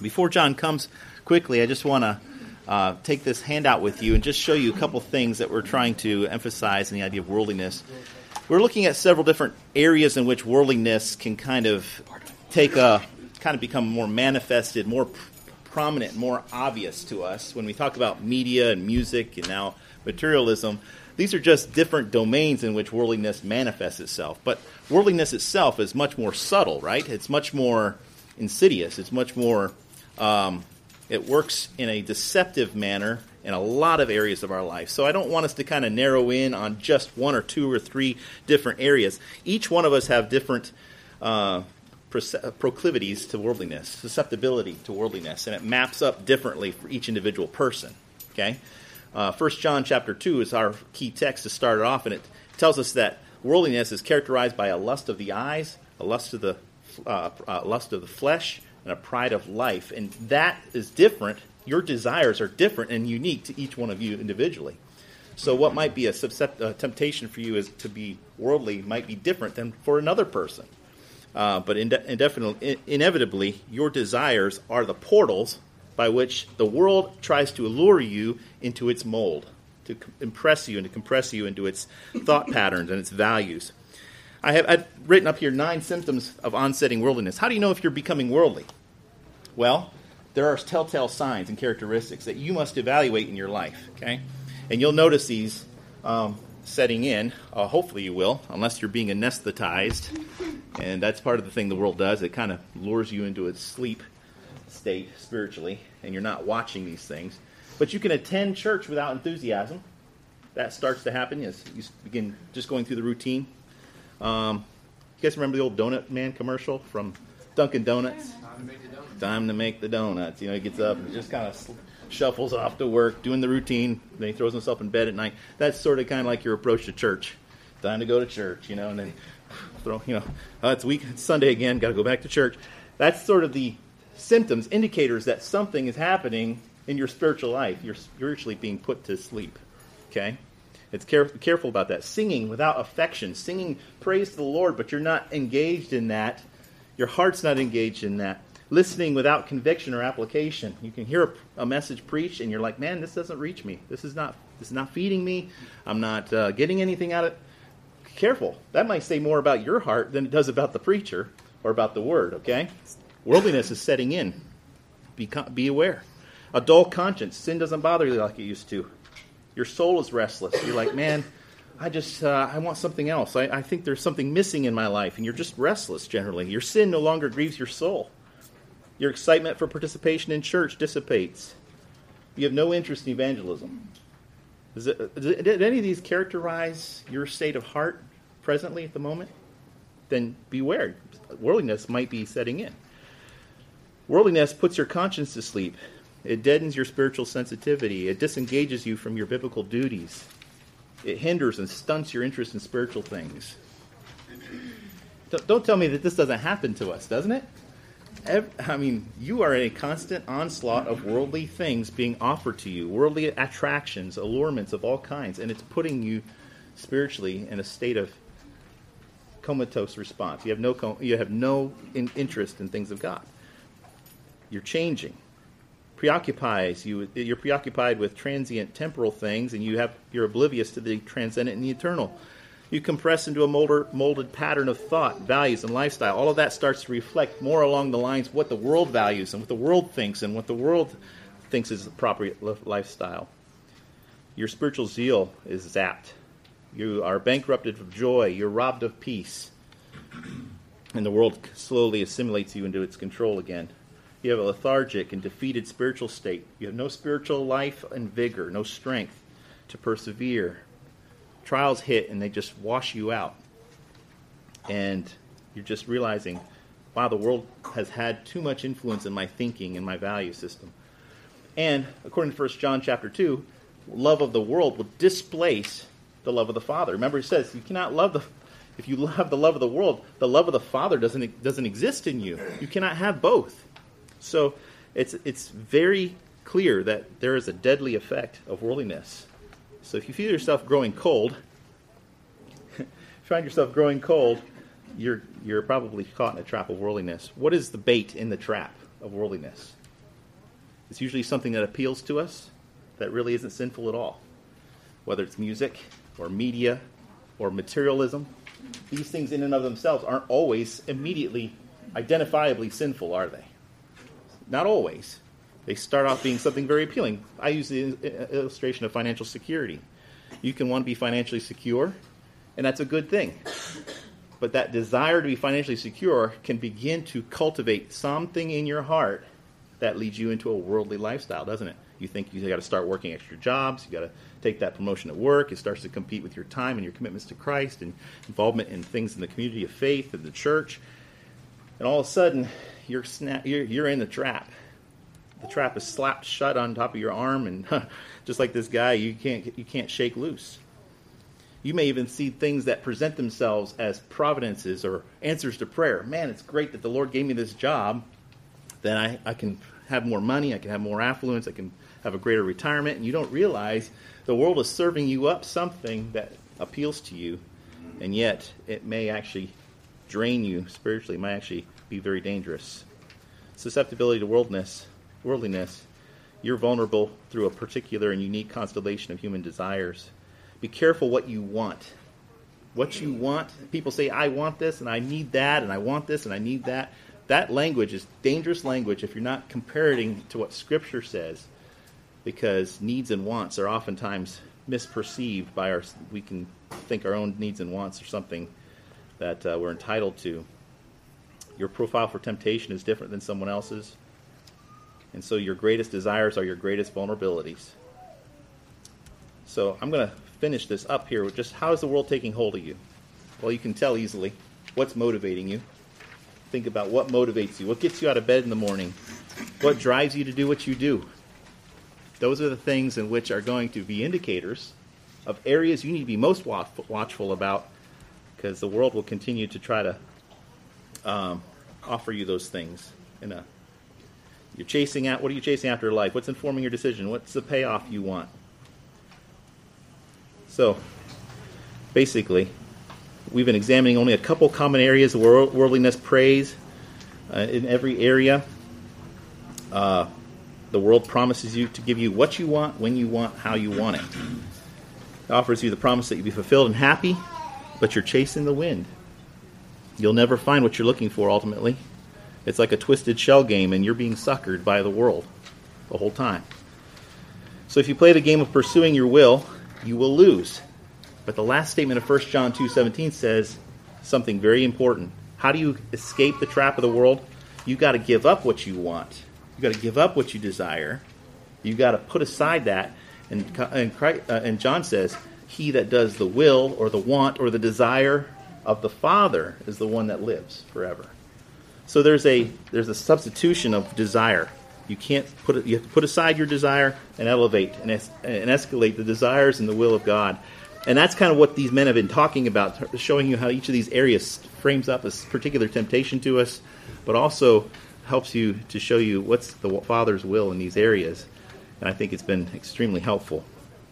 Before John comes quickly, I just want to uh, take this handout with you and just show you a couple things that we're trying to emphasize in the idea of worldliness. We're looking at several different areas in which worldliness can kind of take a kind of become more manifested, more prominent, more obvious to us when we talk about media and music and now materialism. These are just different domains in which worldliness manifests itself. But worldliness itself is much more subtle, right? It's much more insidious. It's much more um, it works in a deceptive manner in a lot of areas of our life. So I don't want us to kind of narrow in on just one or two or three different areas. Each one of us have different uh, proclivities to worldliness, susceptibility to worldliness, and it maps up differently for each individual person. Okay, uh, First John chapter two is our key text to start it off, and it tells us that worldliness is characterized by a lust of the eyes, a lust of the uh, uh lust of the flesh, and a pride of life. And that is different. Your desires are different and unique to each one of you individually. So, what might be a, a temptation for you is to be worldly might be different than for another person. Uh, but indefinitely, inevitably, your desires are the portals by which the world tries to allure you into its mold, to impress you and to compress you into its thought patterns and its values. I have I've written up here nine symptoms of onsetting worldliness. How do you know if you're becoming worldly? Well, there are telltale signs and characteristics that you must evaluate in your life, okay? And you'll notice these um, setting in. Uh, hopefully, you will, unless you're being anesthetized. And that's part of the thing the world does. It kind of lures you into a sleep state spiritually, and you're not watching these things. But you can attend church without enthusiasm. That starts to happen as you begin just going through the routine. Um, you guys remember the old Donut Man commercial from Dunkin' Donuts? time to make the donuts. You know, he gets up and just kind of shuffles off to work, doing the routine. Then he throws himself in bed at night. That's sort of kind of like your approach to church. Time to go to church, you know, and then throw, you know, oh, it's week, it's Sunday again, got to go back to church. That's sort of the symptoms, indicators that something is happening in your spiritual life. You're spiritually being put to sleep. Okay? It's care, careful about that. Singing without affection, singing praise to the Lord, but you're not engaged in that. Your heart's not engaged in that listening without conviction or application. You can hear a, a, message preached, and you're like, "Man, this doesn't reach me. This is not this is not feeding me. I'm not uh, getting anything out of it." Careful. That might say more about your heart than it does about the preacher or about the word. Okay, worldliness is setting in. Be be aware. A dull conscience. Sin doesn't bother you like it used to. Your soul is restless. You're like, man. I just uh, I want something else. I, I think there's something missing in my life, and you're just restless generally. Your sin no longer grieves your soul. Your excitement for participation in church dissipates. You have no interest in evangelism. It, did any of these characterize your state of heart presently at the moment? Then beware. Worldliness might be setting in. Worldliness puts your conscience to sleep. It deadens your spiritual sensitivity. It disengages you from your biblical duties. It hinders and stunts your interest in spiritual things. Don't tell me that this doesn't happen to us, doesn't it? I mean, you are in a constant onslaught of worldly things being offered to you, worldly attractions, allurements of all kinds, and it's putting you spiritually in a state of comatose response. You have no, you have no interest in things of God. You're changing. Preoccupies you. You're preoccupied with transient temporal things, and you have you're oblivious to the transcendent and the eternal you compress into a molder, molded pattern of thought, values, and lifestyle. All of that starts to reflect more along the lines what the world values and what the world thinks and what the world thinks is appropriate lifestyle. Your spiritual zeal is zapped. You are bankrupted of joy. You're robbed of peace. And the world slowly assimilates you into its control again. You have a lethargic and defeated spiritual state. You have no spiritual life and vigor, no strength to persevere trials hit and they just wash you out. And you're just realizing, wow, the world has had too much influence in my thinking and my value system. And according to 1 John chapter 2, love of the world will displace the love of the Father. Remember, he says you cannot love the if you love the love of the world, the love of the Father doesn't doesn't exist in you. You cannot have both. So it's it's very clear that there is a deadly effect of worldliness so if you feel yourself growing cold, find yourself growing cold, you're, you're probably caught in a trap of worldliness. What is the bait in the trap of worldliness? It's usually something that appeals to us that really isn't sinful at all. Whether it's music or media or materialism, these things in and of themselves aren't always immediately identifiably sinful, are they? Not always. They start off being something very appealing. I use the illustration of financial security. You can want to be financially secure, and that's a good thing. But that desire to be financially secure can begin to cultivate something in your heart that leads you into a worldly lifestyle, doesn't it? You think you got to start working extra jobs, you got to take that promotion at work. It starts to compete with your time and your commitments to Christ and involvement in things in the community of faith and the church. And all of a sudden, you're, sna- you're, you're in the trap. The trap is slapped shut on top of your arm, and just like this guy, you can't, you can't shake loose. You may even see things that present themselves as providences or answers to prayer. Man, it's great that the Lord gave me this job. Then I, I can have more money, I can have more affluence, I can have a greater retirement, and you don't realize the world is serving you up something that appeals to you, and yet it may actually drain you spiritually, it might actually be very dangerous. Susceptibility to worldliness, worldliness, you're vulnerable through a particular and unique constellation of human desires. Be careful what you want. What you want, people say, I want this and I need that and I want this and I need that. That language is dangerous language if you're not comparing to what Scripture says, because needs and wants are oftentimes misperceived by our. We can think our own needs and wants are something that uh, we're entitled to. Your profile for temptation is different than someone else's, and so your greatest desires are your greatest vulnerabilities. So I'm going to finish this up here with just how is the world taking hold of you? Well, you can tell easily what's motivating you think about what motivates you, what gets you out of bed in the morning, what drives you to do what you do. Those are the things in which are going to be indicators of areas you need to be most watchful about because the world will continue to try to um, offer you those things. In a, you're chasing at what are you chasing after life? What's informing your decision? What's the payoff you want? So, basically, We've been examining only a couple common areas of worldliness praise uh, in every area. Uh, the world promises you to give you what you want, when you want, how you want it. It offers you the promise that you'll be fulfilled and happy, but you're chasing the wind. You'll never find what you're looking for ultimately. It's like a twisted shell game, and you're being suckered by the world the whole time. So if you play the game of pursuing your will, you will lose. But the last statement of 1 John 2:17 says something very important. How do you escape the trap of the world? You got to give up what you want. You got to give up what you desire. You got to put aside that. And and, Christ, uh, and John says, "He that does the will or the want or the desire of the Father is the one that lives forever." So there's a there's a substitution of desire. You can't put it, you have to put aside your desire and elevate and, es- and escalate the desires and the will of God. And that's kind of what these men have been talking about, showing you how each of these areas frames up a particular temptation to us, but also helps you to show you what's the Father's will in these areas. And I think it's been extremely helpful.